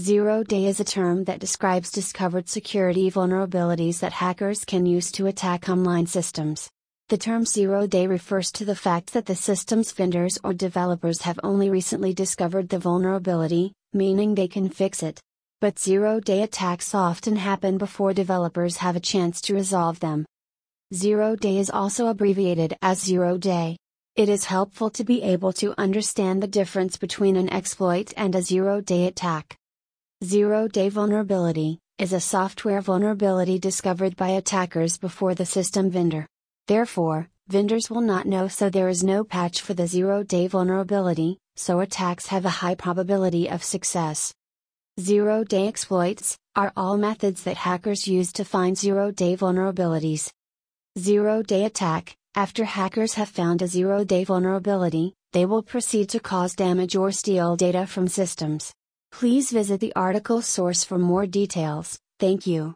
Zero day is a term that describes discovered security vulnerabilities that hackers can use to attack online systems. The term zero day refers to the fact that the system's vendors or developers have only recently discovered the vulnerability, meaning they can fix it. But zero day attacks often happen before developers have a chance to resolve them. Zero day is also abbreviated as zero day. It is helpful to be able to understand the difference between an exploit and a zero day attack. Zero Day Vulnerability is a software vulnerability discovered by attackers before the system vendor. Therefore, vendors will not know so there is no patch for the zero day vulnerability, so attacks have a high probability of success. Zero day exploits are all methods that hackers use to find zero day vulnerabilities. Zero day attack after hackers have found a zero day vulnerability, they will proceed to cause damage or steal data from systems. Please visit the article source for more details. Thank you.